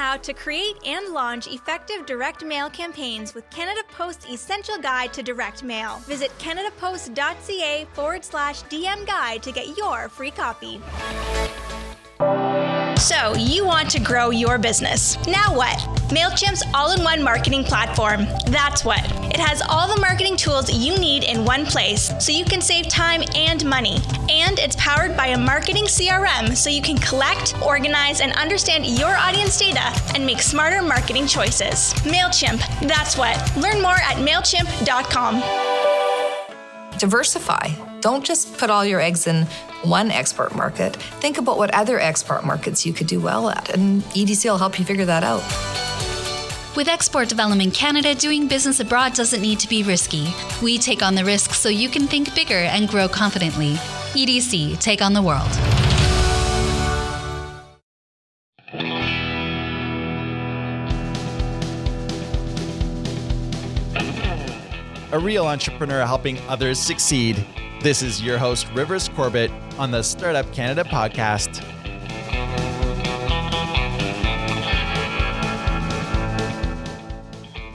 How to create and launch effective direct mail campaigns with Canada Post's Essential Guide to Direct Mail. Visit canadapost.ca forward slash DM guide to get your free copy. So, you want to grow your business. Now what? MailChimp's all in one marketing platform. That's what. It has all the marketing tools you need in one place so you can save time and money. And it's powered by a marketing CRM so you can collect, organize, and understand your audience data and make smarter marketing choices. MailChimp, that's what. Learn more at MailChimp.com. Diversify. Don't just put all your eggs in one export market. Think about what other export markets you could do well at, and EDC will help you figure that out. With Export Development Canada, doing business abroad doesn't need to be risky. We take on the risks so you can think bigger and grow confidently. EDC, take on the world. a real entrepreneur helping others succeed. This is your host, Rivers Corbett, on the Startup Canada podcast.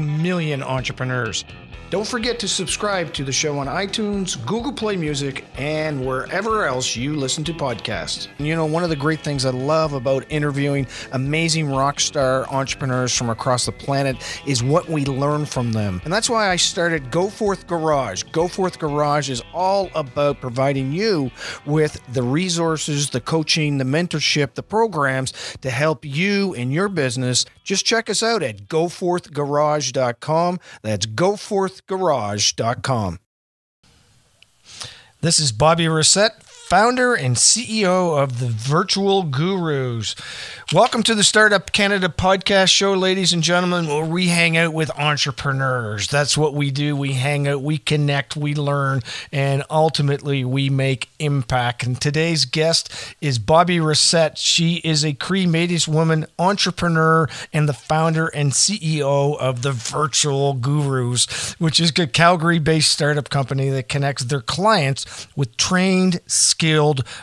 million entrepreneurs. Don't forget to subscribe to the show on iTunes, Google Play Music, and wherever else you listen to podcasts. You know, one of the great things I love about interviewing amazing rock star entrepreneurs from across the planet is what we learn from them. And that's why I started Go Forth Garage. Go Forth Garage is all about providing you with the resources, the coaching, the mentorship, the programs to help you in your business. Just check us out at goforthgarage.com. That's Go Forth garage.com. This is Bobbie Racette, founder and CEO of the Virtual Gurus. Welcome to the Startup Canada podcast show, ladies and gentlemen, where we hang out with entrepreneurs. That's what we do. We hang out, we connect, we learn, and ultimately we make impact. And today's guest is Bobbie Racette. She is a Cree Métis woman entrepreneur and the founder and CEO of the Virtual Gurus, which is a Calgary based startup company that connects their clients with trained,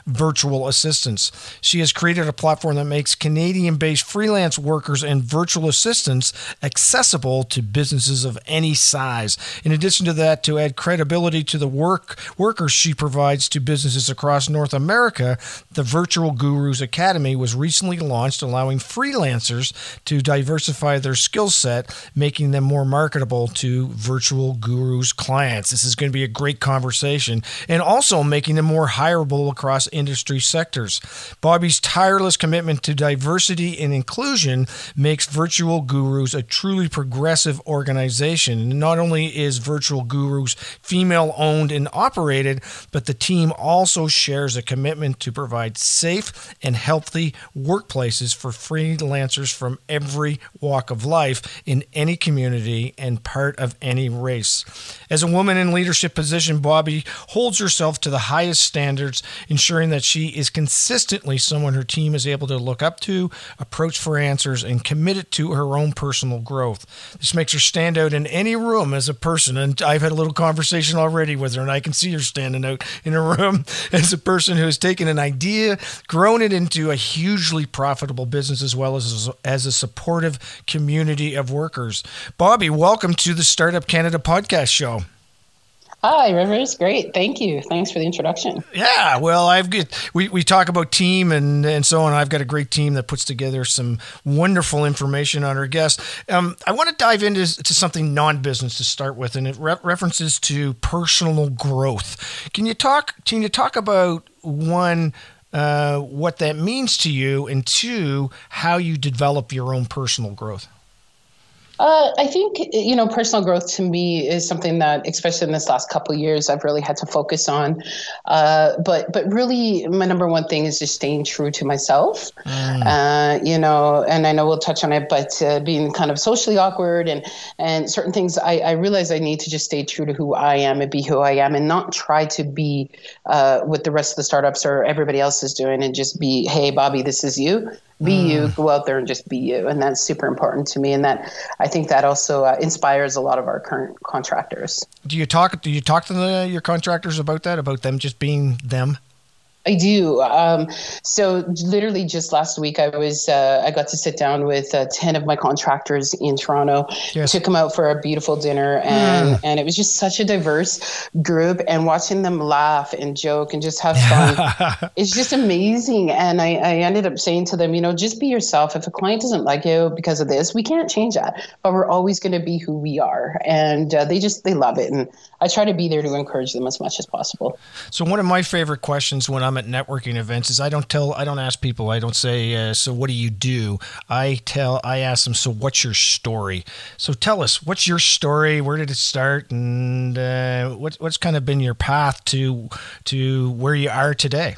virtual assistants. She has created a platform that makes Canadian based freelance workers and virtual assistants accessible to businesses of any size. In addition to that, to add credibility to the work workers she provides to businesses across North America, the Virtual Gurus Academy was recently launched, allowing freelancers to diversify their skill set, making them more marketable to Virtual Gurus clients. This is going to be a great conversation and also making them more across industry sectors. Bobbie's tireless commitment to diversity diversity and inclusion makes Virtual Gurus a truly progressive organization. Not only is Virtual Gurus female owned and operated, but the team also shares a commitment to provide safe and healthy workplaces for freelancers from every walk of life in any community and part of any race. As a woman in leadership position, Bobbie holds herself to the highest standards, ensuring that she is consistently someone her team is able to look up to to, approach for answers, and committed to her own personal growth. This makes her stand out in any room as a person. And I've had a little conversation already with her, and I can see her standing out in a room as a person who has taken an idea, grown it into a hugely profitable business, as well as as a supportive community of workers. Bobbie, welcome to the Startup Canada podcast show. Hi, Rivers. Great. Thank you. Thanks for the introduction. Yeah, well, I've got, we, we talk about team and, and so on. I've got a great team that puts together some wonderful information on our guests. Um, I want to dive into to something non business to start with, and it re- references to personal growth. Can you talk? Can you talk about one? Uh, what that means to you, and two, how you develop your own personal growth. Uh, I think you know personal growth to me is something that, especially in this last couple years, I've really had to focus on. Uh, but but really, my number one thing is just staying true to myself. Mm. Uh, you know, and I know we'll touch on it, but uh, being kind of socially awkward and and certain things, I, I realize I need to just stay true to who I am and be who I am, and not try to be uh, what the rest of the startups or everybody else is doing, and just be, hey, Bobbie, this is you be mm. you go out there and just be you and that's super important to me and that i think that also uh, inspires a lot of our current contractors do you talk do you talk to the, your contractors about that about them just being them I do. Um, so literally just last week, I was uh, I got to sit down with uh, ten of my contractors in Toronto. Yes. Took them out for a beautiful dinner, and mm. and it was just such a diverse group. And watching them laugh and joke and just have fun, it's just amazing. And I, I ended up saying to them, you know, just be yourself. If a client doesn't like you because of this, we can't change that, but we're always going to be who we are. And uh, they just they love it, and I try to be there to encourage them as much as possible. So one of my favorite questions when I'm at networking events is I don't tell, I don't ask people, I don't say, uh, so what do you do? I tell, I ask them, so what's your story? So tell us, what's your story? Where did it start? And uh, what, what's kind of been your path to to where you are today?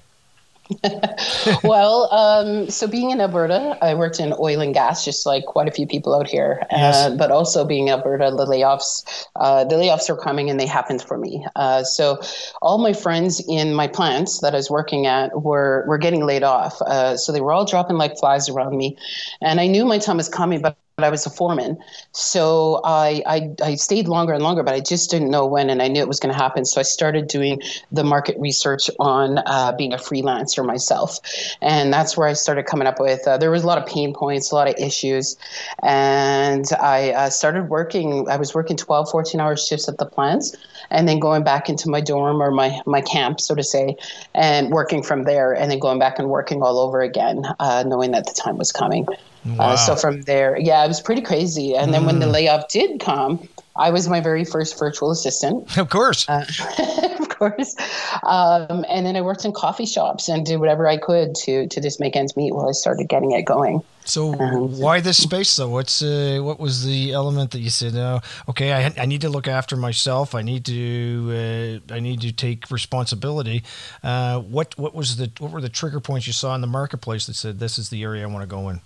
well, um, so being in Alberta, I worked in oil and gas, just like quite a few people out here. Yes. Uh, but also being Alberta, the layoffs, uh, the layoffs are coming, and they happened for me. Uh, so all my friends in my plants that I was working at were were getting laid off. Uh, so they were all dropping like flies around me, and I knew my time was coming, but I was a foreman. So I, I, I, stayed longer and longer, but I just didn't know when, and I knew it was going to happen. So I started doing the market research on uh, being a freelancer myself. And that's where I started coming up with, uh, there was a lot of pain points, a lot of issues. And I uh, started working, I was working 12, 14 hour shifts at the plants and then going back into my dorm or my, my camp, so to say, and working from there, and then going back and working all over again, uh, knowing that the time was coming. Wow. Uh, so from there, yeah, it was pretty crazy. And then mm. when the mm. layoff did come, I was my very first virtual assistant. Of course. Uh, of course. Um, and then I worked in coffee shops and did whatever I could to to just make ends meet while I started getting it going. So um, why this space though? What's uh, what was the element that you said? Oh, okay, I, I need to look after myself. I need to uh, I need to take responsibility. Uh, what what was the what were the trigger points you saw in the marketplace that said this is the area I want to go in?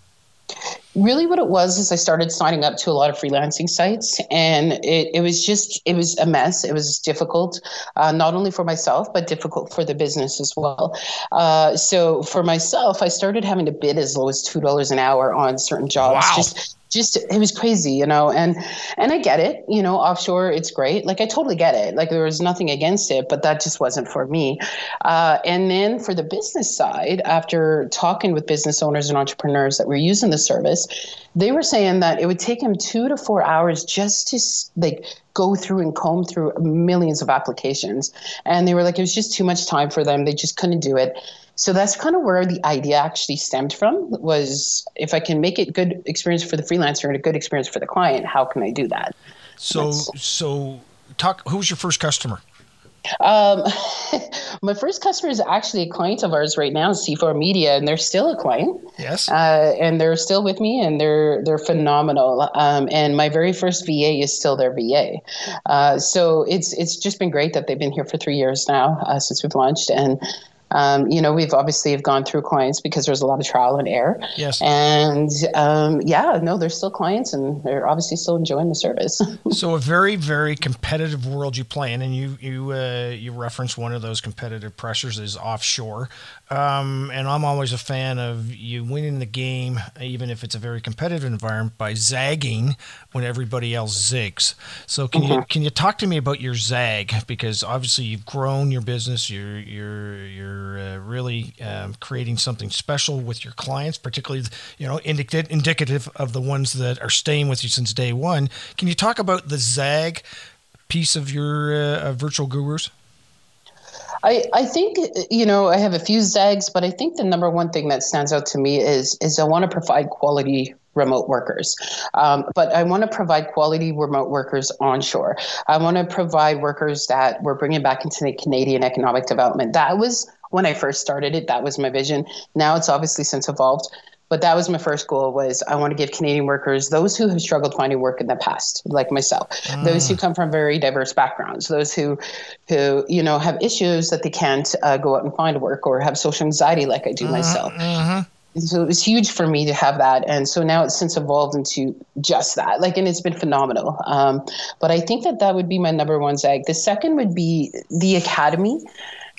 Really what it was is i started signing up to a lot of freelancing sites and it, it was just it was a mess it was difficult uh, not only for myself but difficult for the business as well uh, so for myself i started having to bid as low as $2 an hour on certain jobs wow. just just it was crazy you know and and i get it you know offshore it's great. Like i totally get it. Like there was nothing against it but that just wasn't for me. Uh, and then for the business side after talking with business owners and entrepreneurs that were using the service they were saying that it would take them two to four hours just to like go through and comb through millions of applications. And they were like it was just too much time for them. They just couldn't do it so that's kind of where the idea actually stemmed from was if i can make it good experience for the freelancer and a good experience for the client how can i do that so that's, so talk who was your first customer um, my first customer is actually a client of ours right now, C4 Media, and they're still a client. Yes. Uh, and they're still with me, and they're they're phenomenal. Um, and my very first VA is still their VA. Uh, so it's it's just been great that they've been here for three years now uh, since we've launched, and um, you know, we've obviously have gone through clients because there's a lot of trial and error. Yes. And um, yeah, no, they're still clients and they're obviously still enjoying the service. so a very, very competitive world you play in, and you you uh, you reference one of those competitive pressures is offshore. Um, and I'm always a fan of you winning the game, even if it's a very competitive environment, by zagging when everybody else zigs. So can mm-hmm. you can you talk to me about your zag? Because obviously you've grown your business, you're you're you're uh, really um, creating something special with your clients, particularly you know indicative indicative of the ones that are staying with you since day one. Can you talk about the zag? piece of your uh, virtual gurus? I, I think you know I have a few zags, but I think the number one thing that stands out to me is is I want to provide quality remote workers. Um, but I want to provide quality remote workers onshore. I want to provide workers that we're bringing back into the Canadian economic development. That was when I first started it. That was my vision. Now it's obviously since evolved but that was my first goal was i want to give canadian workers those who have struggled finding work in the past like myself mm. those who come from very diverse backgrounds those who who you know have issues that they can't uh, go out and find work or have social anxiety like i do uh myself uh-huh. So it was huge for me to have that, and so now it's since evolved into just that. Like, and it's been phenomenal. Um, but I think that that would be my number one zag. The second would be the academy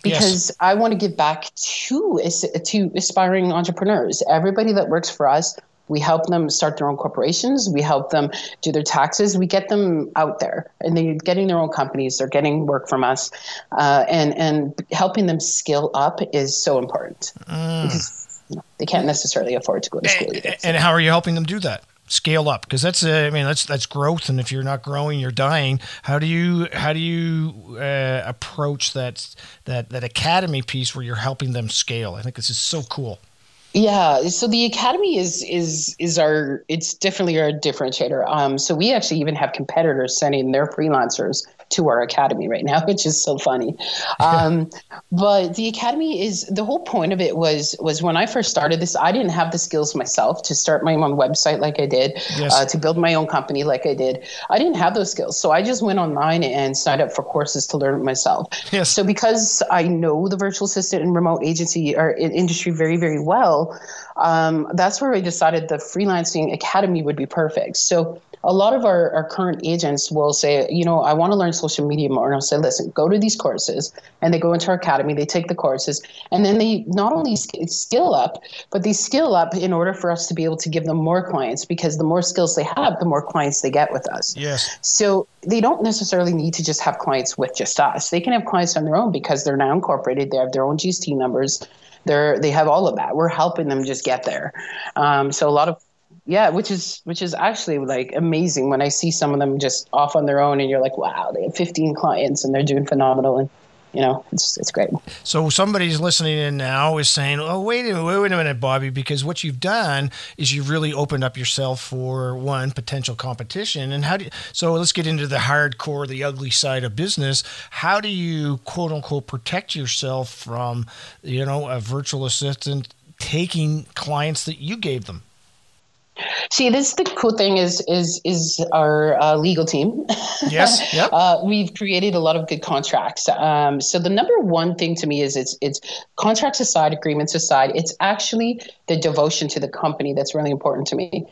because yes. I want to give back to to aspiring entrepreneurs. Everybody that works for us, we help them start their own corporations. We help them do their taxes. We get them out there, and they're getting their own companies. They're getting work from us, uh, and and helping them skill up is so important mm. because you know, they can't necessarily afford to go to school. And, and how are you helping them do that? Scale up? Because that's uh, I mean that's that's growth and if you're not growing you're dying. How do you how do you uh, approach that that that academy piece where you're helping them scale? I think this is so cool. Yeah, so the academy is is is our it's definitely our differentiator. Um, so we actually even have competitors sending their freelancers to our academy right now, which is so funny. Um, but the academy is the whole point of it was was when I first started this, I didn't have the skills myself to start my own website like I did, yes. uh, to build my own company like I did. I didn't have those skills, so I just went online and signed up for courses to learn it myself. Yes. So because I know the virtual assistant and remote agency or industry very very well, um, that's where I decided the freelancing academy would be perfect. So a lot of our, our current agents will say, you know, I want to learn social media more. And I'll say, listen, go to these courses. And they go into our academy, they take the courses, and then they not only skill up, but they skill up in order for us to be able to give them more clients because the more skills they have, the more clients they get with us. Yes. So they don't necessarily need to just have clients with just us. They can have clients on their own because they're now incorporated, they have their own GST numbers. They're, they have all of that. We're helping them just get there. Um, so a lot of yeah which is which is actually like amazing when i see some of them just off on their own and you're like wow they have 15 clients and they're doing phenomenal and you know it's it's great. So somebody's listening in now is saying oh wait a minute wait a minute bobbie because what you've done is you've really opened up yourself for one potential competition. And how do you, so let's get into the hardcore the ugly side of business. How do you quote unquote protect yourself from you know a virtual assistant taking clients that you gave them See, this the cool thing is is is our uh, legal team. Yes. Yeah. uh, we've created a lot of good contracts. Um, so the number one thing to me is it's it's contracts aside, agreements aside. It's actually the devotion to the company that's really important to me.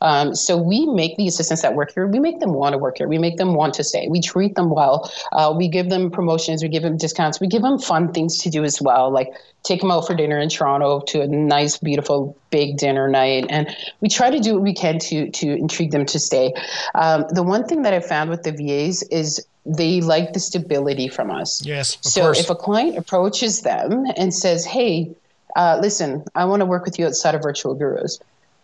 Um, so we make the assistants that work here, we make them want to work here. We make them want to stay. We treat them well. Uh, we give them promotions. We give them discounts. We give them fun things to do as well, like take them out for dinner in Toronto to a nice, beautiful, big dinner night. And we try to do what we can to to intrigue them to stay. Um, the one thing that I found with the VAs is they like the stability from us. Yes. so course. if a client approaches them and says, "Hey," uh, listen, I want to work with you outside of Virtual Gurus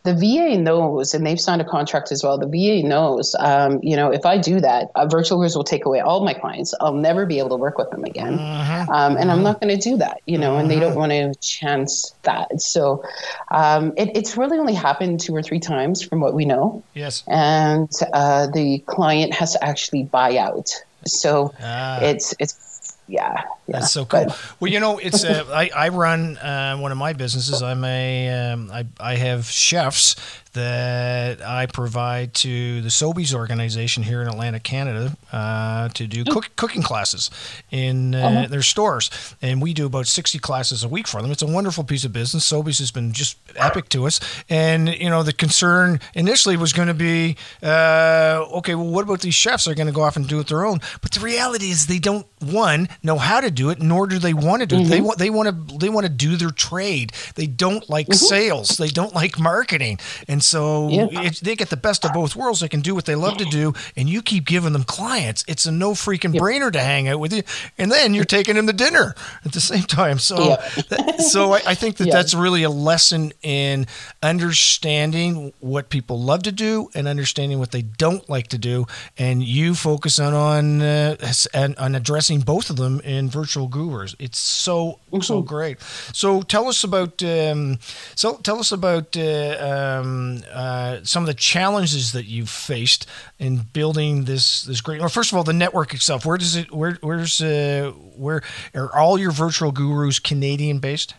the VA knows, and they've signed a contract as well. The VA knows, um, you know, if I do that, uh, virtual gurus will take away all my clients. I'll never be able to work with them again, uh-huh. um, and I'm not going to do that, you know. Uh-huh. And they don't want to chance that. So um, it, it's really only happened two or three times, from what we know. Yes, and uh, the client has to actually buy out. So ah. it's it's yeah, yeah, That's so cool. But, well, you know, it's uh, I, I run uh, one of my businesses. I'm a um, I, I have chefs that I provide to the Sobeys organization here in Atlantic Canada, uh, to do cook, cooking classes in uh, uh-huh. their stores, and we do about sixty classes a week for them. It's a wonderful piece of business. Sobeys has been just epic to us, and you know the concern initially was going to be, uh, okay, well, what about these chefs? They're going to go off and do it their own? But the reality is they don't one know how to do it, nor do they want to do it. Mm-hmm. They want they want to they want to do their trade. They don't like mm-hmm. sales. They don't like marketing, and so Yeah. it, they get the best of both worlds. They can do what they love to do, and you keep giving them clients. It's a no freaking brainer to hang out with you, and then you're taking them to dinner at the same time. So, Yeah. that- so I, I think that Yeah. that's really a lesson in understanding what people love to do and understanding what they don't like to do, and you focus on on uh, and on addressing both of them in virtual gurus. It's so so great. So tell us about um, so tell us about uh, um, uh, some of the challenges that you've faced in building this this great. Well, first of all, the network itself. Where does it? Where where's uh, where are all your virtual gurus Canadian based?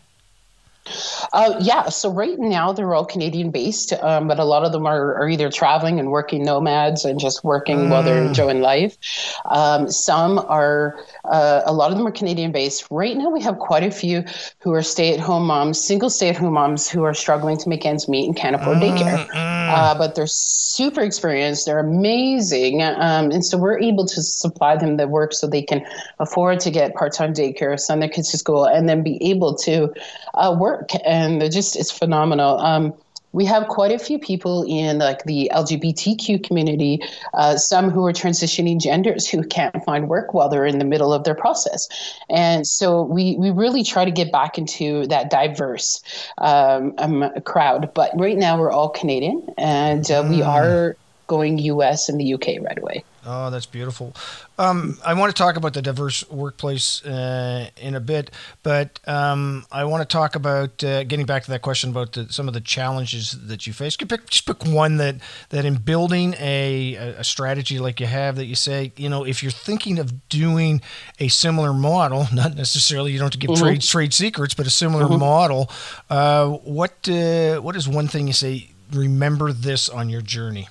Uh, yeah, so right now they're all Canadian based, um, but a lot of them are, are either traveling and working nomads and just working while they're enjoying life. Um, some are, uh, a lot of them are Canadian based. Right now we have quite a few who are stay at home moms, single stay at home moms who are struggling to make ends meet and can't afford daycare. Uh, but they're super experienced, they're amazing. Um, and so we're able to supply them the work so they can afford to get part time daycare, send their kids to school, and then be able to uh, work. And they're just, it's phenomenal. Um, we have quite a few people in like the LGBTQ community, uh, some who are transitioning genders who can't find work while they're in the middle of their process, and so we we really try to get back into that diverse um, um, crowd. But right now we're all Canadian, and uh, we are going U.S. and the U.K. right away. Oh, that's beautiful. Um, I want to talk about the diverse workplace uh, in a bit, but um, I want to talk about uh, getting back to that question about the, some of the challenges that you face. Could pick, just pick one that that in building a, a strategy like you have that you say, you know, if you're thinking of doing a similar model, not necessarily you don't have to give trade trade secrets, but a similar model, uh, what uh, what is one thing you say? Remember this on your journey.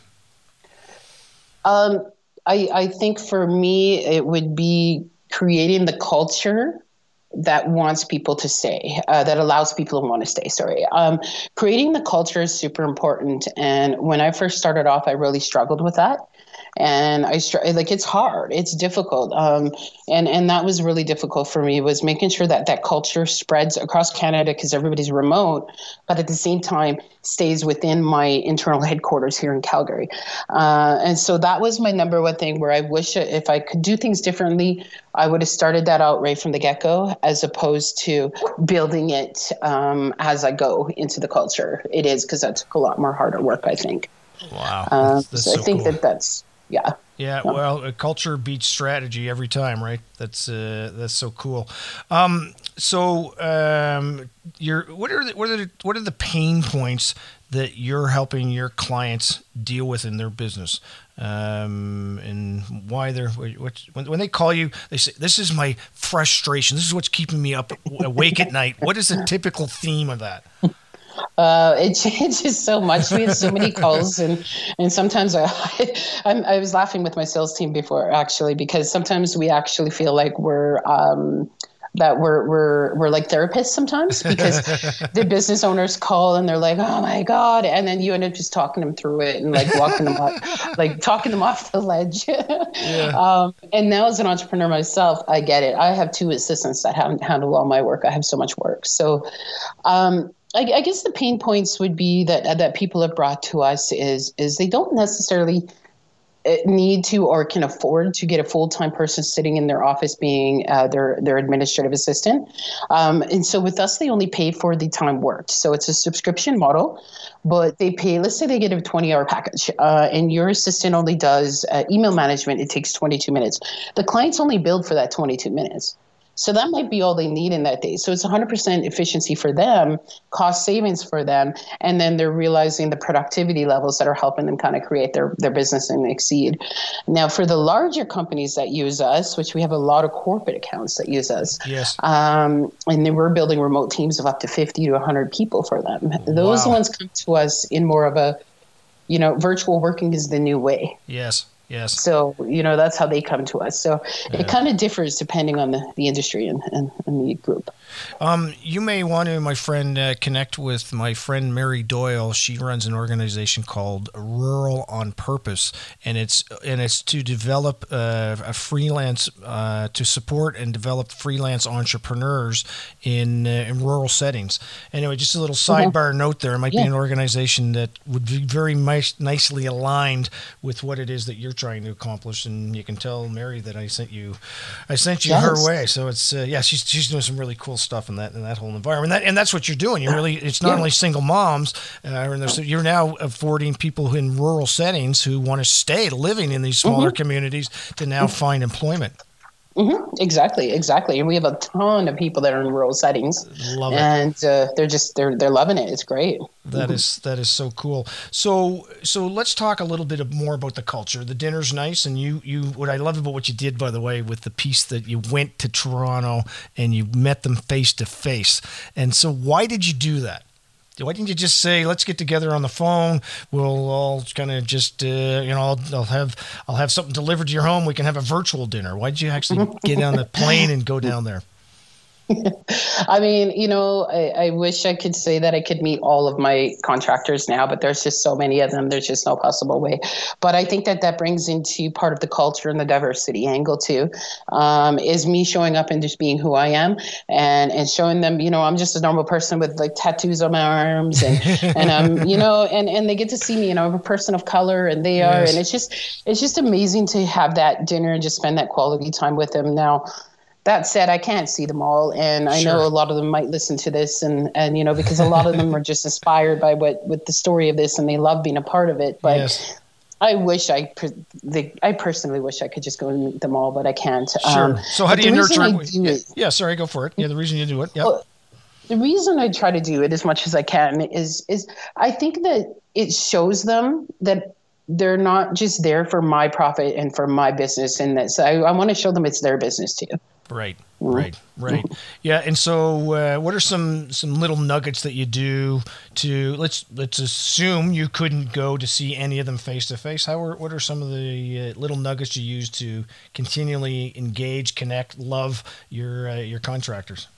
Um, I, I think for me, it would be creating the culture that wants people to stay, uh, that allows people to want to stay. Sorry. Um, creating the culture is super important. And when I first started off, I really struggled with that. And I str- like it's hard, it's difficult, um, and and that was really difficult for me. Was making sure that that culture spreads across Canada because everybody's remote, but at the same time stays within my internal headquarters here in Calgary. Uh, and so that was my number one thing where I wish if I could do things differently, I would have started that out right from the get go, as opposed to building it um, as I go into the culture. It is because that took a lot more harder work, I think. Wow, Um, that's, that's so, so I think cool. that that's yeah. Yeah, well, culture beats strategy every time, right? That's uh, that's so cool. Um, so, um, you're what are the, what are the, what are the pain points that you're helping your clients deal with in their business, um, and why they're what when, when they call you, they say this is my frustration. This is what's keeping me up awake at night. What is the typical theme of that? Uh, it changes so much. We have so many calls, and and sometimes I, I'm, I was laughing with my sales team before actually because sometimes we actually feel like we're. Um, that we're we're we're like therapists sometimes because the business owners call and they're like, oh my god, and then you end up just talking them through it and like walking them up, like talking them off the ledge. um, and now as an entrepreneur myself, I get it. I have two assistants that handle all my work. I have so much work, so. Um, I, I guess the pain points would be that that people have brought to us is is they don't necessarily uh, need to or can afford to get a full time person sitting in their office being uh, their their administrative assistant, um, and so with us they only pay for the time worked. So it's a subscription model, but they pay. Let's say they get a twenty hour package, uh, and your assistant only does uh, email management. It takes twenty two minutes. The client's only billed for that twenty two minutes. So that might be all they need in that day. So it's 100% efficiency for them, cost savings for them, and then they're realizing the productivity levels that are helping them kind of create their, their business and exceed. Now, for the larger companies that use us, which we have a lot of corporate accounts that use us, Yes. um, and then we're building remote teams of up to 50 to 100 people for them. Those Wow. ones come to us in more of a, you know, virtual working is the new way. Yes. Yes. So, you know, that's how they come to us. So yeah. it kind of differs depending on the, the industry and, and, and the group. Um, you may want to, my friend, uh, connect with my friend Mary Doyle. She runs an organization called Rural on Purpose, and it's and it's to develop uh, a freelance uh, to support and develop freelance entrepreneurs in uh, in rural settings. Anyway, just a little mm-hmm. sidebar mm-hmm. note there. It might yeah. be an organization that would be very nice, nicely aligned with what it is that you're trying to accomplish, and you can tell Mary that I sent you, I sent you yes. her way. So it's uh, yeah, she's she's doing some really cool stuff in that in that whole environment. And, that, and that's what you're doing. You're really it's not yeah. only single moms, uh, and you're now affording people in rural settings who want to stay living in these smaller mm-hmm. communities to now find employment. Mm-hmm. Exactly, exactly. And we have a ton of people that are in rural settings, Love it. and uh, they're just they're they're loving it. It's great. That mm-hmm. is that is so cool. So so let's talk a little bit more about the culture. The dinner's nice, and you you what I love about what you did by the way with the piece that you went to Toronto and you met them face to face. And so why did you do that? Why didn't you just say let's get together on the phone. We'll all kind of just uh, you know I'll, I'll, have i'll have something delivered to your home. We can have a virtual dinner. Why did you actually get on the plane and go down there I mean, you know, I, I, wish I could say that I could meet all of my contractors now, but there's just so many of them. There's just no possible way. But I think that that brings into part of the culture and the diversity angle too. Um, is me showing up and just being who I am, and and showing them, you know, I'm just a normal person with like tattoos on my arms, and and I'm, you know, and and they get to see me, and I'm a person of color, and they are, yes. and it's just it's just amazing to have that dinner and just spend that quality time with them now that said, I can't see them all, and I sure. know a lot of them might listen to this, and and you know because a lot of them are just inspired by what with the story of this, and they love being a part of it. But yes. I wish I, the, I personally wish I could just go and meet them all, but I can't. Sure. Um, so how do you nurture? Do it, yeah, sorry, go for it. Yeah, the reason you do it. Yeah. Well, the reason I try to do it as much as I can is is I think that it shows them that they're not just there for my profit and for my business, and that so I, I want to show them it's their business too. Right, right, right. Yeah, and so uh, what are some some little nuggets that you do to let's let's assume you couldn't go to see any of them face to face. How are what are some of the uh, little nuggets you use to continually engage, connect, love your uh, your contractors?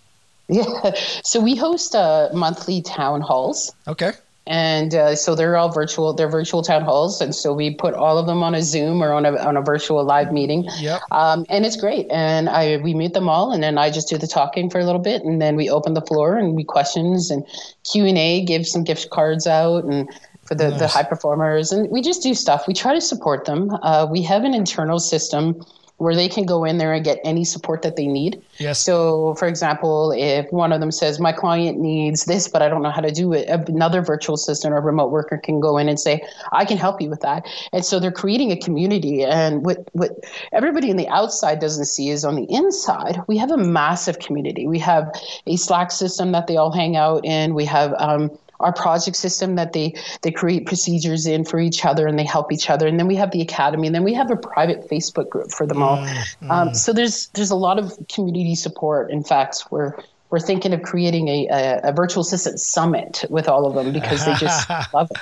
Yeah, so we host uh, monthly town halls. Okay and uh, so they're all virtual they're virtual town halls. And so we put all of them on a zoom or on a, on a virtual live meeting. Yep. Um, and it's great. And i we meet them all and then i just do the talking for a little bit and then we open the floor and we questions and q&a give some gift cards out and for the, nice. the high performers. And we just do stuff. We try to support them. Uh, we have an internal system where they can go in there and get any support that they need. Yes. So, for example, if one of them says, My client needs this, but I don't know how to do it, another virtual assistant or remote worker can go in and say, I can help you with that. And so they're creating a community. And what, what everybody on the outside doesn't see is on the inside, we have a massive community. We have a Slack system that they all hang out in. We have, um, our project system that they they create procedures in for each other and they help each other. And then we have the academy and then we have a private facebook group for them all. Mm-hmm. um, so there's there's a lot of community support in fact we're we're thinking of creating a, a, a virtual assistant summit with all of them because they just love it.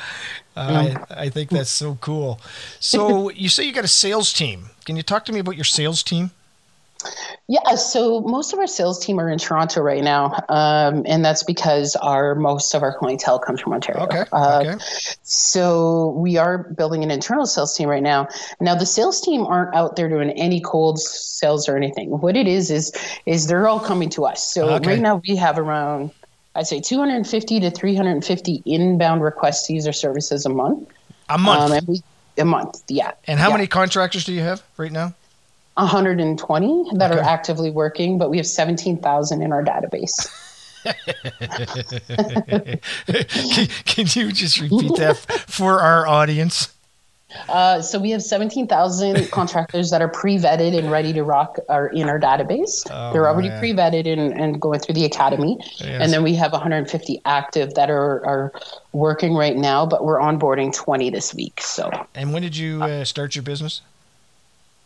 I, I think that's so cool. So you say you got a sales team. Can you talk to me about your sales team yeah, so most of our sales team are in Toronto right now, um, and that's because our most of our clientele comes from Ontario. Okay. Uh, okay. So we are building an internal sales team right now. Now the sales team aren't out there doing any cold sales or anything. What it is is is they're all coming to us. So okay. right now we have around I'd say 250 to 350 inbound requests to use our services a month. A month. Um, we, a month, yeah. And how yeah. many contractors do you have right now? 120 that okay. are actively working, but we have 17,000 in our database. can, can, you just repeat that for our audience? Uh, so we have 17,000 contractors that are pre-vetted and ready to rock are in our database. Oh, They're already man. pre-vetted and, and going through the academy. Yes. And then we have 150 active that are, are working right now, but we're onboarding 20 this week. So. And when did you uh, start your business?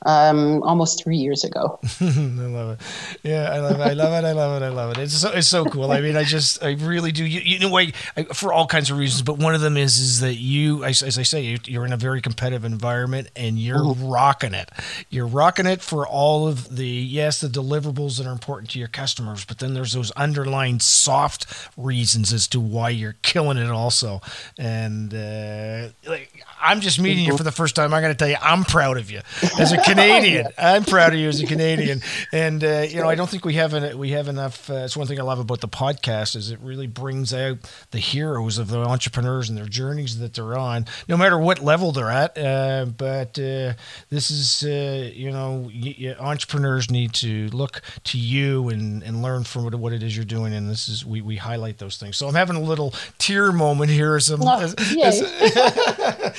Um, almost three years ago. I love it. Yeah, I love it. I love it. I love it. I love it. It's so it's so cool. I mean, I just I really do. You, you know, I, I, for all kinds of reasons, but one of them is is that you, as, as I say, you're in a very competitive environment and you're mm-hmm. rocking it. You're rocking it for all of the yes, the deliverables that are important to your customers, but then there's those underlying soft reasons as to why you're killing it also. And uh, like I'm just meeting you for the first time. I'm going to tell you, I'm proud of you as a Canadian. I'm proud of you as a Canadian. And uh, you know, I don't think we have an, we have enough. Uh, it's one thing I love about the podcast is it really brings out the heroes of the entrepreneurs and their journeys that they're on, no matter what level they're at. Uh, but uh, this is, uh, you know, y- y- entrepreneurs need to look to you and, and learn from what, what it is you're doing. And this is we, we highlight those things. So I'm having a little tear moment here as, as, as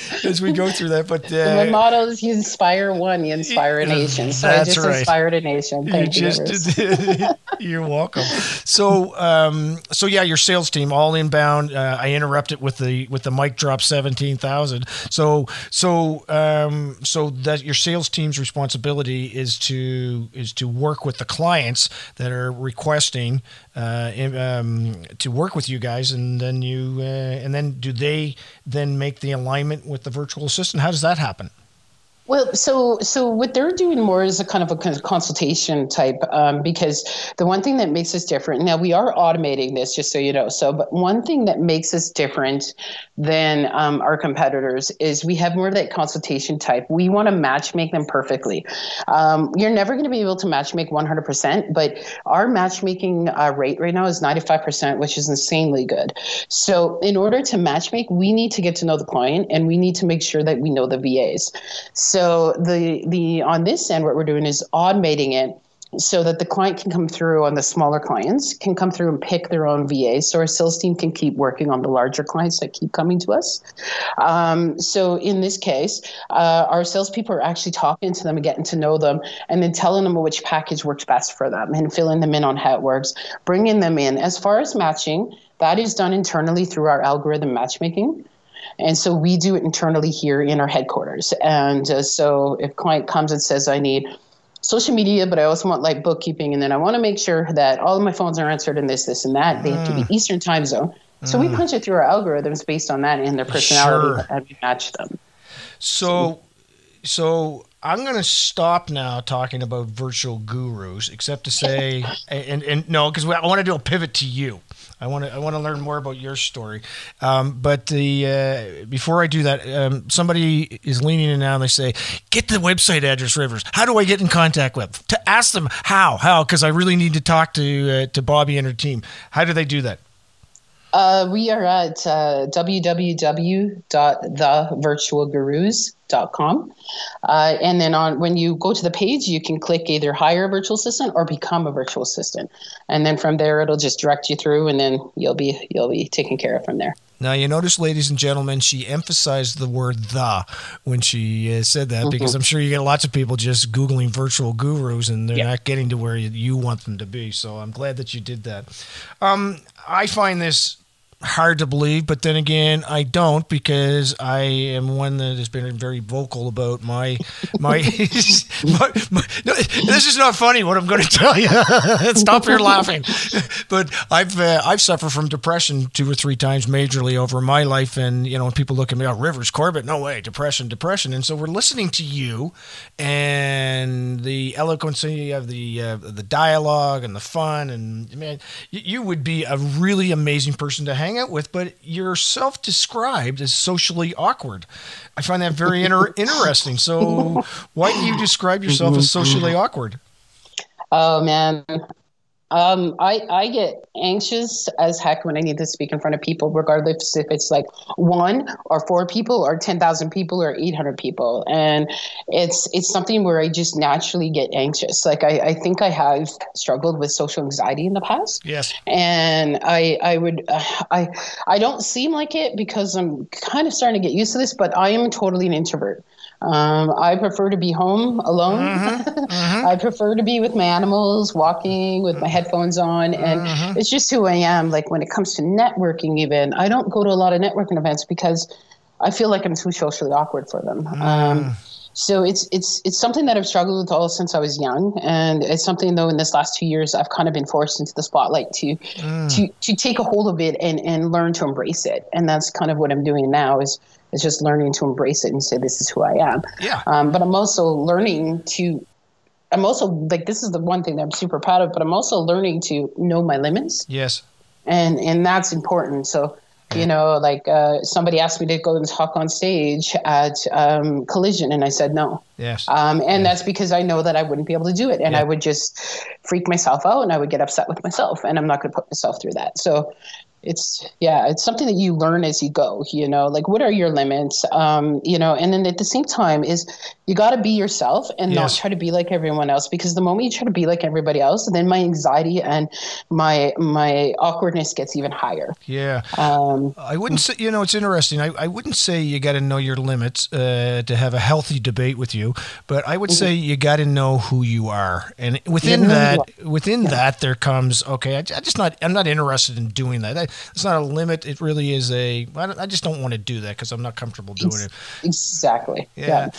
as we go through that. But uh, my motto is: "You inspire one, you inspire a nation." So I just right. inspired a nation. Thank you. Just, you're welcome. So, um, so yeah, your sales team all inbound. Uh, I interrupted with the with the mic drop seventeen thousand. So, so, um, so that your sales team's responsibility is to is to work with the clients that are requesting uh, um, to work with you guys, and then you uh, and then do they then make the alignment with the virtual assistant? How does that happen? Well, so so what they're doing more is a kind of a consultation type, um, because the one thing that makes us different. Now we are automating this, just so you know. So, but one thing that makes us different than um, our competitors is we have more of that consultation type. We want to match make them perfectly. Um, you're never going to be able to match make 100%, but our matchmaking uh, rate right now is 95%, which is insanely good. So, in order to match make, we need to get to know the client, and we need to make sure that we know the VAs. So so the the on this end, what we're doing is automating it so that the client can come through on the smaller clients can come through and pick their own VA. So our sales team can keep working on the larger clients that keep coming to us. Um, so in this case, uh, our salespeople are actually talking to them and getting to know them, and then telling them which package works best for them and filling them in on how it works, bringing them in. As far as matching, that is done internally through our algorithm matchmaking. And so we do it internally here in our headquarters. And uh, so if client comes and says, I need social media, but I also want like bookkeeping, and then I want to make sure that all of my phones are answered in this, this, and that. They have to be mm. Eastern time zone. So mm. we punch it through our algorithms based on that and their personality, sure. and we match them. So, so I'm going to stop now talking about virtual gurus, except to say, and, and no, because I want to do a pivot to you. I want to I want to learn more about your story. Um, but the uh, before I do that, um, somebody is leaning in now and they say, "Get the website address, Rivers. How do I get in contact with?" To ask them how how because I really need to talk to uh, to Bobbie and her team. How do they do that? Uh, we are at uh, www.thevirtualgurus.com. Uh, and then on when you go to the page, you can click either hire a virtual assistant or become a virtual assistant. And then from there, it'll just direct you through, and then you'll be you'll be taken care of from there. Now, you notice, ladies and gentlemen, she emphasized the word the when she uh, said that mm-hmm. because I'm sure you get lots of people just Googling virtual gurus and they're yeah. not getting to where you want them to be. So I'm glad that you did that. Um, I find this hard to believe, but then again, I don't because I am one that has been very vocal about my my. my, my no, this is not funny. What I'm going to tell you. Stop your laughing. but I've uh, I've suffered from depression two or three times majorly over my life, and you know when people look at me, oh Rivers Corbett, no way, depression, depression, and so we're listening to you and the eloquence of the uh, the dialogue and the fun, and man, you would be a really amazing person to hang hang out with, but you're self described as socially awkward. I find that very inter- interesting. So, why do you describe yourself as socially mm-hmm. awkward? Oh, man. Um, I, I get anxious as heck when I need to speak in front of people, regardless if it's like one or four people or 10,000 people or 800 people. And it's, it's something where I just naturally get anxious. Like I, I think I have struggled with social anxiety in the past. Yes. And I, I would, uh, I, I don't seem like it because I'm kind of starting to get used to this, but I am totally an introvert. Um, I prefer to be home alone. Mm-hmm. Mm-hmm. I prefer to be with my animals, walking with my headphones on, and mm-hmm. it's just who I am. Like when it comes to networking, even I don't go to a lot of networking events because I feel like I'm too socially awkward for them. Um, mm. So it's it's it's something that I've struggled with all since I was young, and it's something though in this last two years I've kind of been forced into the spotlight to mm. to to take a hold of it and and learn to embrace it, and that's kind of what I'm doing now is is just learning to embrace it and say this is who I am. Yeah. Um, but I'm also learning to. I'm also like this is the one thing that I'm super proud of, but I'm also learning to know my limits. Yes. And and that's important. So you know, like uh, somebody asked me to go and talk on stage at um, Collision, and I said no. Yes. Um, and yes. that's because I know that I wouldn't be able to do it, and yeah. I would just freak myself out, and I would get upset with myself, and I'm not going to put myself through that. So it's yeah it's something that you learn as you go you know like what are your limits? Um you know and then at the same time is you got to be yourself and yes. not try to be like everyone else because the moment you try to be like everybody else then my anxiety and my my awkwardness gets even higher. Yeah. Um i wouldn't say you know it's interesting. I, I wouldn't say you got to know your limits uh, to have a healthy debate with you but i would mm-hmm. say you got to know who you are. And within that within yeah. that there comes okay I, I just not i'm not interested in doing that. I, it's not a limit. It really is a. I, I just don't want to do that because I'm not comfortable doing it. Exactly. Yeah. yeah.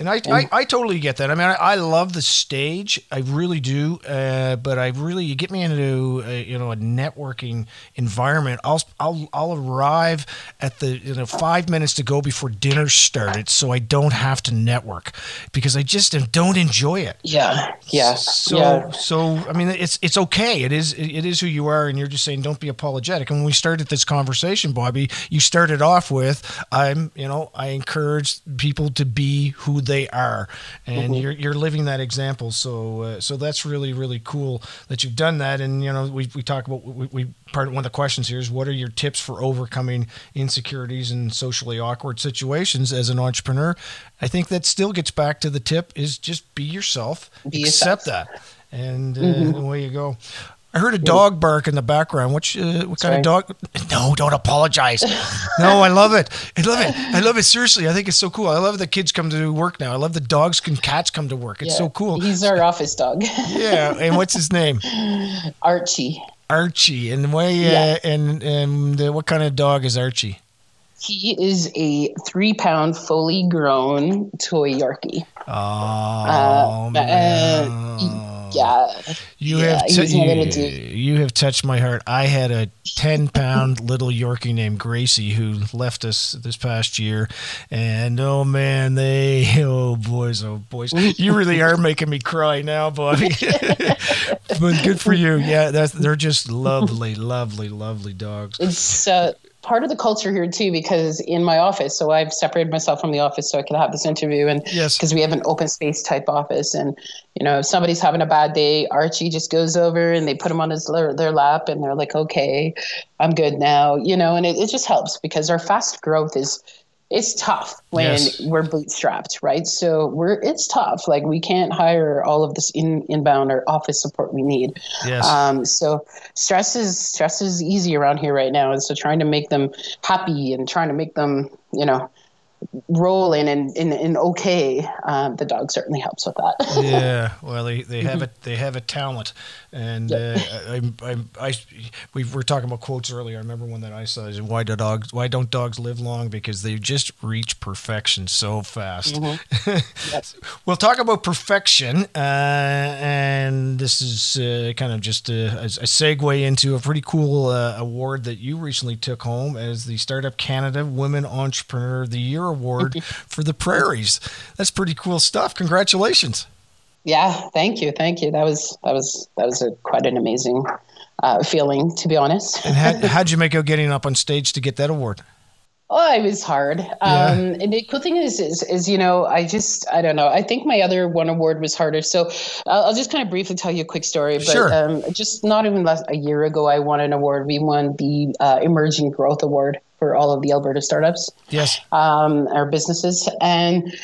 And I, I, I, totally get that. I mean, I, I love the stage. I really do. Uh, but I really, you get me into a, you know a networking environment. I'll, I'll I'll arrive at the you know five minutes to go before dinner started, so I don't have to network because I just don't enjoy it. Yeah, yeah. So yeah. so I mean, it's it's okay. It is it is who you are, and you're just saying don't be apologetic. And when we started this conversation, Bobbie, you started off with I'm you know I encourage people to be who they are, and mm-hmm. you're you're living that example. So uh, so that's really really cool that you've done that. And you know we we talk about we, we part one of the questions here is what are your tips for overcoming insecurities and socially awkward situations as an entrepreneur? I think that still gets back to the tip is just be yourself, be accept yourself. that, and uh, mm-hmm. away you go. I heard a dog bark in the background. What, uh, what kind of dog? No, don't apologize. no, I love it. I love it. I love it. Seriously, I think it's so cool. I love the kids come to work now. I love the dogs and cats come to work. It's yeah. so cool. He's our office dog. yeah, and what's his name? Archie. Archie, and why? Uh, yeah. and and uh, what kind of dog is Archie? He is a three-pound, fully grown toy Yorkie. Oh uh, man yeah. You yeah, have t- you, you, have touched my heart. I had a ten pound little Yorkie named Gracie who left us this past year, and oh man, they oh boys oh boys, you really are making me cry now, Bobbie. but good for you. Yeah, that's they're just lovely, lovely, lovely dogs. It's uh, part of the culture here too because in my office so i've separated myself from the office so i could have this interview and yes. because we have an open space type office. And you know if somebody's having a bad day archie just goes over and they put him on his their lap and they're like okay i'm good now you know and it, it just helps because our fast growth is it's tough when yes. we're bootstrapped, right? So we're it's tough. Like we can't hire all of this in, inbound or office support we need. Yes. Um, so stress is stress is easy around here right now, and so trying to make them happy and trying to make them, you know, rolling and in, in, okay, um, the dog certainly helps with that. yeah, well, they, they have it. They have a talent, and uh, I, I, I, we were talking about quotes earlier. I remember one that I saw is why do dogs why don't dogs live long because they just reach perfection so fast. Mm-hmm. yes. we'll talk about perfection, uh, and this is uh, kind of just a, a, segue into a pretty cool uh, award that you recently took home as the Startup Canada Women Entrepreneur of the Year award for the prairies. That's pretty cool stuff. Congratulations. Yeah, thank you, thank you. That was that was that was a, quite an amazing uh, feeling, to be honest. and how, how'd you make out getting up on stage to get that award? Oh, it was hard. Yeah. Um, and the cool thing is, is, is, you know, I just, I don't know. I think my other one award was harder. So I'll, I'll just kind of briefly tell you a quick story. But sure. um, just not even less a year ago, I won an award. We won the uh, Emerging Growth Award for all of the Alberta startups. Yes. Um, our businesses. And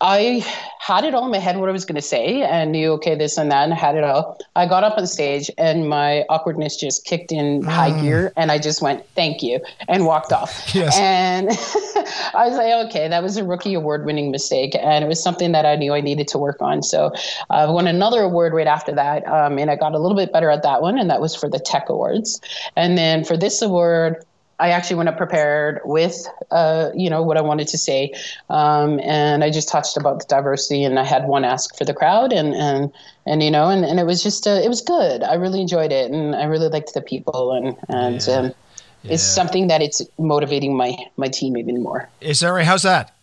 I had it all in my head what I was going to say and knew, okay, this and that, and had it all. I got up on stage and my awkwardness just kicked in mm. high gear and I just went, thank you, and walked off. Yes. And I was like, okay, that was a rookie award winning mistake. And it was something that I knew I needed to work on. So I won another award right after that. Um, and I got a little bit better at that one. And that was for the Tech Awards. And then for this award, I actually went up prepared with, uh, you know, what I wanted to say, um, and I just touched about the diversity, and I had one ask for the crowd, and and and you know, and, and it was just, uh, it was good. I really enjoyed it, and I really liked the people, and and yeah. um, yeah. it's something that it's motivating my my team even more. Is that right? How's that?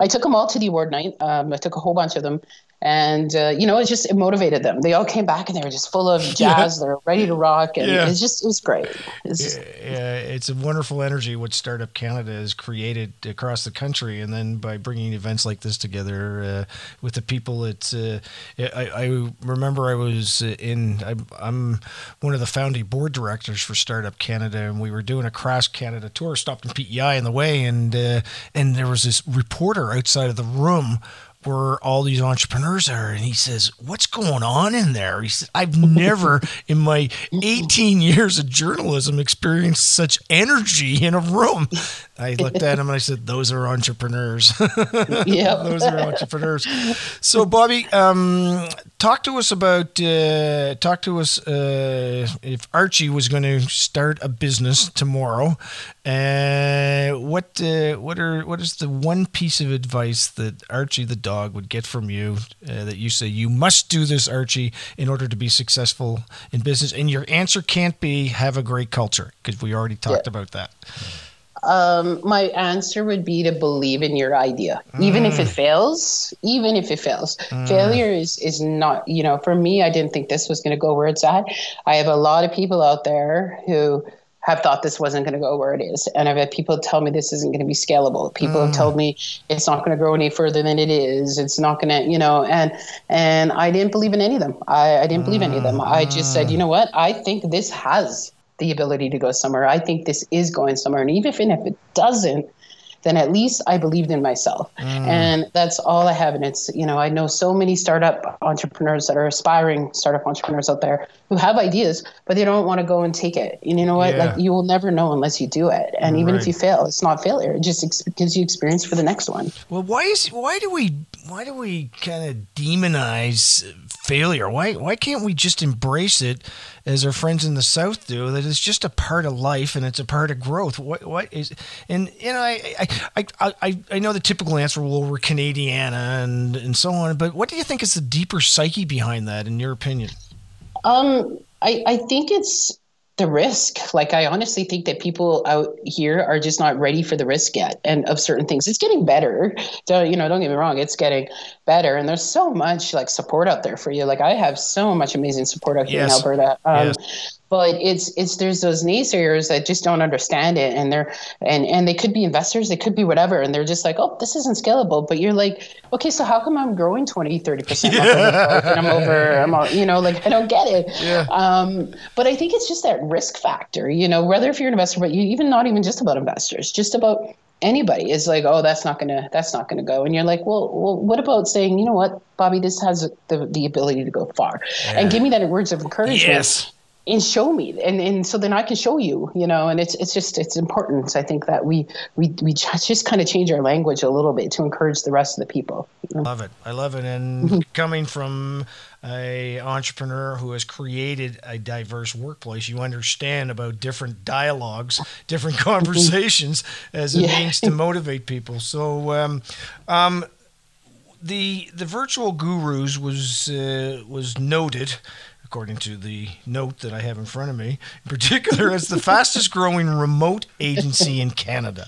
I took them all to the award night. Um, I took a whole bunch of them, and uh, you know it just it motivated them. They all came back and they were just full of jazz. Yeah. they're ready to rock. And yeah. it's just it was great. It's, yeah, it's a wonderful energy which startup canada has created across the country. And then by bringing events like this together uh, with the people it's uh, I, I, remember i was in I, i'm one of the founding board directors for startup canada. And we were doing a cross canada tour stopped in pei in the way. And uh, and there was this reporter outside of the room where all these entrepreneurs are. And he says, What's going on in there? He said, I've never in my 18 years of journalism experienced such energy in a room. I looked at him and I said, "Those are entrepreneurs. yeah, those are entrepreneurs." So, Bobbie, um, talk to us about uh, talk to us uh, if Archie was going to start a business tomorrow. Uh, what uh, what are what is the one piece of advice that Archie the dog would get from you uh, that you say you must do this, Archie, in order to be successful in business? And your answer can't be have a great culture because we already talked yeah. about that. Um, my answer would be to believe in your idea, mm. even if it mm. fails. Even if it fails, mm. failure is is not. You know, for me, I didn't think this was going to go where it's at. I have a lot of people out there who have thought this wasn't going to go where it is, and I've had people tell me this isn't going to be scalable. People mm. have told me it's not going to grow any further than it is. It's not going to, you know, and and I didn't believe in any of them. I, I didn't believe any of them. I just said, you know what? I think this has the ability to go somewhere. I think this is going somewhere. And even if, if it doesn't, then at least I believed in myself. Mm. And that's all I have. And it's, you know, I know so many startup entrepreneurs that are aspiring startup entrepreneurs out there who have ideas, but they don't want to go and take it. And you know what? Yeah. Like you will never know unless you do it. And even right. if you fail, it's not failure. It just ex- gives you experience for the next one. Well, why is, why do we, why do we kind of demonize failure? Why, why can't we just embrace it as our friends in the South do, that it's just a part of life and it's a part of growth. What what is and you know I I I, I know the typical answer well we're Canadiana and and so on, but what do you think is the deeper psyche behind that in your opinion? Um, I I think it's the risk. Like I honestly think that people out here are just not ready for the risk yet, and of certain things. It's getting better. Don't you know? Don't get me wrong. It's getting better, and there's so much like support out there for you. Like I have so much amazing support out here yes. in Alberta. Um, yes but it's it's there's those naysayers that just don't understand it and they're and and they could be investors they could be whatever and they're just like oh this isn't scalable. But you're like okay so how come i'm growing 20 30 percent and i'm over i'm all, you know like i don't get it. Yeah. um, but i think it's just that risk factor you know whether if you're an investor but you even not even just about investors just about anybody is like oh that's not gonna that's not gonna go. And you're like well well what about saying you know what bobbie this has the, the ability to go far yeah. and give me that words of encouragement. Yes and show me and, and so then i can show you you know and it's it's just it's important i think that we we, we just, just kind of change our language a little bit to encourage the rest of the people you know? love it i love it and mm-hmm. coming from a entrepreneur who has created a diverse workplace you understand about different dialogues different conversations as a yeah. means to motivate people so um, um, the the virtual gurus was uh, was noted according to the note that I have in front of me, in particular as the fastest growing remote agency in Canada.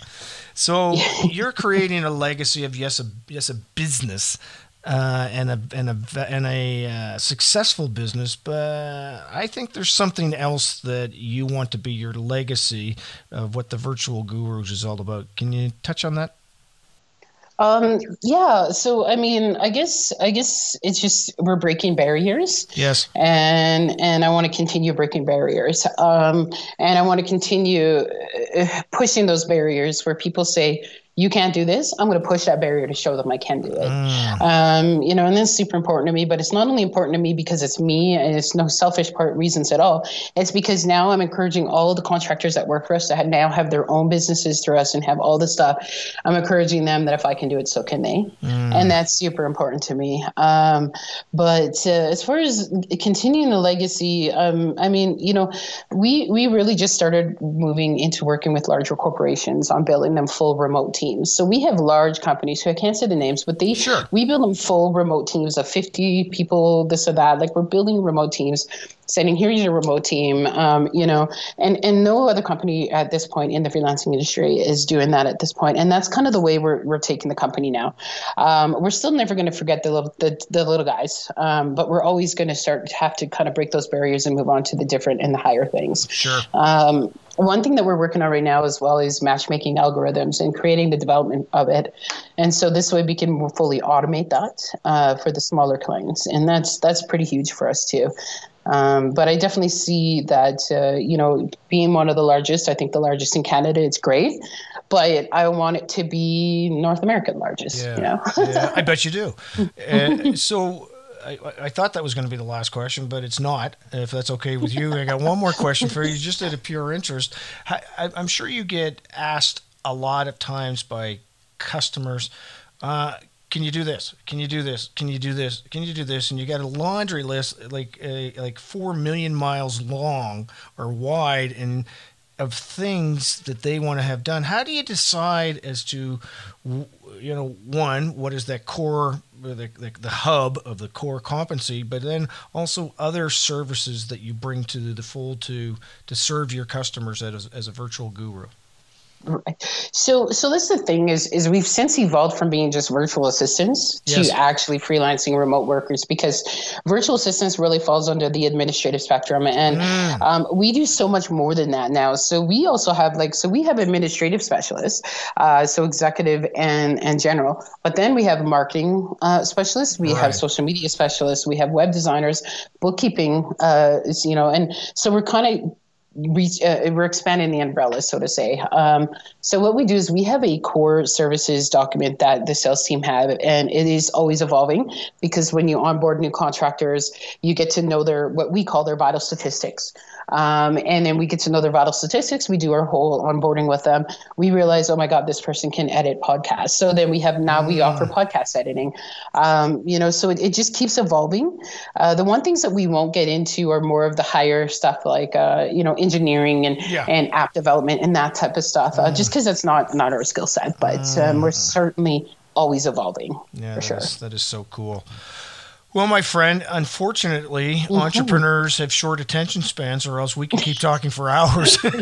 So you're creating a legacy of yes, a yes, a business uh, and a and a and a uh, successful business, but I think there's something else that you want to be your legacy of what the virtual gurus is all about. Can you touch on that? Um, yeah. So, I mean, I guess, I guess it's just we're breaking barriers. Yes. And and I want to continue breaking barriers. Um, and I want to continue uh, pushing those barriers where people say you can't do this. I'm going to push that barrier to show them I can do it. Mm. Um, you know, and that's super important to me. But it's not only important to me because it's me and it's no selfish part reasons at all. It's because now I'm encouraging all the contractors that work for us that now have their own businesses through us and have all this stuff. I'm encouraging them that if I can do it, so can they. Mm. And that's super important to me. Um, but uh, as far as continuing the legacy, um, I mean, you know, we we really just started moving into working with larger corporations on building them full remote teams. So we have large companies who I can't say the names, but they sure. we build them full remote teams of 50 people, this or that. Like we're building remote teams saying here's your remote team um, you know and and no other company at this point in the freelancing industry is doing that at this point and that's kind of the way we're, we're taking the company now um, we're still never going to forget the little the, the little guys um, but we're always going to start to have to kind of break those barriers and move on to the different and the higher things sure um, one thing that we're working on right now as well is matchmaking algorithms and creating the development of it. And so this way we can more fully automate that uh, for the smaller clients. And that's that's pretty huge for us too. Um, but I definitely see that, uh, you know, being one of the largest, I think the largest in Canada, it's great, but I want it to be North American largest, yeah, you know? yeah, I bet you do. Uh, so I, I, thought that was going to be the last question, but it's not. If that's okay with you, I got one more question for you, just out of pure interest. I, am sure you get asked a lot of times by customers, uh, can you do this? Can you do this? Can you do this? Can you do this? And you got a laundry list like uh, like four million miles long or wide, and of things that they want to have done. How do you decide as to, you know, one, what is that core, the, the, the hub of the core competency, but then also other services that you bring to the fold to to serve your customers as, as a virtual guru. So, so that's the thing is, is we've since evolved from being just virtual assistants to actually freelancing remote workers because virtual assistants really falls under the administrative spectrum, and mm. um, we do so much more than that now. So we also have like, so we have administrative specialists, uh, so executive and and general, but then we have marketing uh, specialists, we right. have social media specialists, we have web designers, bookkeeping, uh, you know, and so we're kind of reach, uh, we're expanding the umbrella, so to say. Um, so what we do is we have a core services document that the sales team have, and it is always evolving because when you onboard new contractors, you get to know their what we call their vital statistics. Um, and then we get to know their vital statistics. We do our whole onboarding with them. We realize, oh my God, this person can edit podcasts. So then we have now we offer mm. podcast editing. Um, you know, so it, it just keeps evolving. Uh, the one things that we won't get into are more of the higher stuff like uh, you know engineering and yeah. and app development and that type of stuff. Uh, mm. Just because it's not not our skill set, but um, we're mm. certainly always evolving. Yeah, for sure. Is, that is so cool. Well, my friend, unfortunately, mm-hmm. entrepreneurs have short attention spans, or else we can keep talking for hours. right.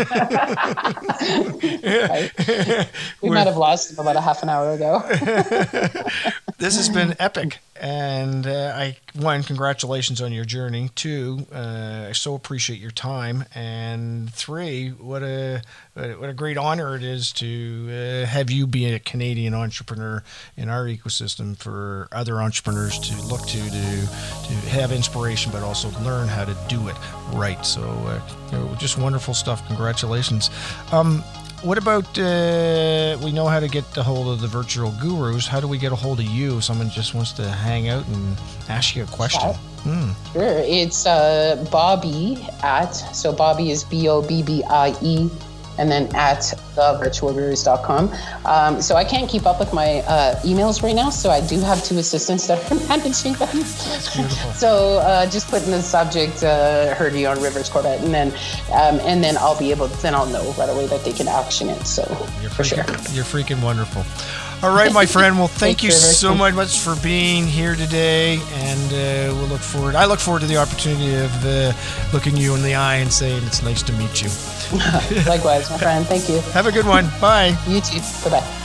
We might have lost about a half an hour ago. this has been epic. And uh, I one, congratulations on your journey. Two, uh, I so appreciate your time. And three, what a what a great honor it is to uh, have you be a Canadian entrepreneur in our ecosystem for other entrepreneurs to look to to to have inspiration, but also learn how to do it right. So, uh, you know, just wonderful stuff. Congratulations. Um, what about uh, we know how to get a hold of the virtual gurus? How do we get a hold of you? If someone just wants to hang out and ask you a question. Mm. Sure, it's uh, Bobbie at so Bobbie is B O B B I E and then at thevirtualgurus.com. Um, so I can't keep up with my uh, emails right now, so I do have two assistants that are managing them. So uh, just put in the subject uh, "heard you on Rivers Corbett," and then um, and then I'll be able, then I'll know right away that they can action it. So you're for sure, you're freaking wonderful. All right, my friend. Well, thank you so much for being here today, and uh, we'll look forward. I look forward to the opportunity of uh, looking you in the eye and saying it's nice to meet you. Likewise, my friend. Thank you. Have a good one. Bye. You too. Bye bye.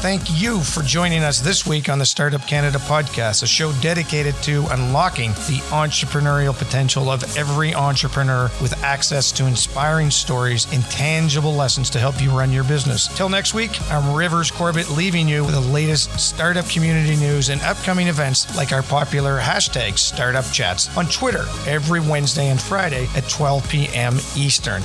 Thank you for joining us this week on the Startup Canada podcast, a show dedicated to unlocking the entrepreneurial potential of every entrepreneur with access to inspiring stories and tangible lessons to help you run your business. Till next week, I'm Rivers Corbett leaving you with the latest startup community news and upcoming events like our popular hashtag Startup Chats on Twitter every Wednesday and Friday at 12 p.m. Eastern.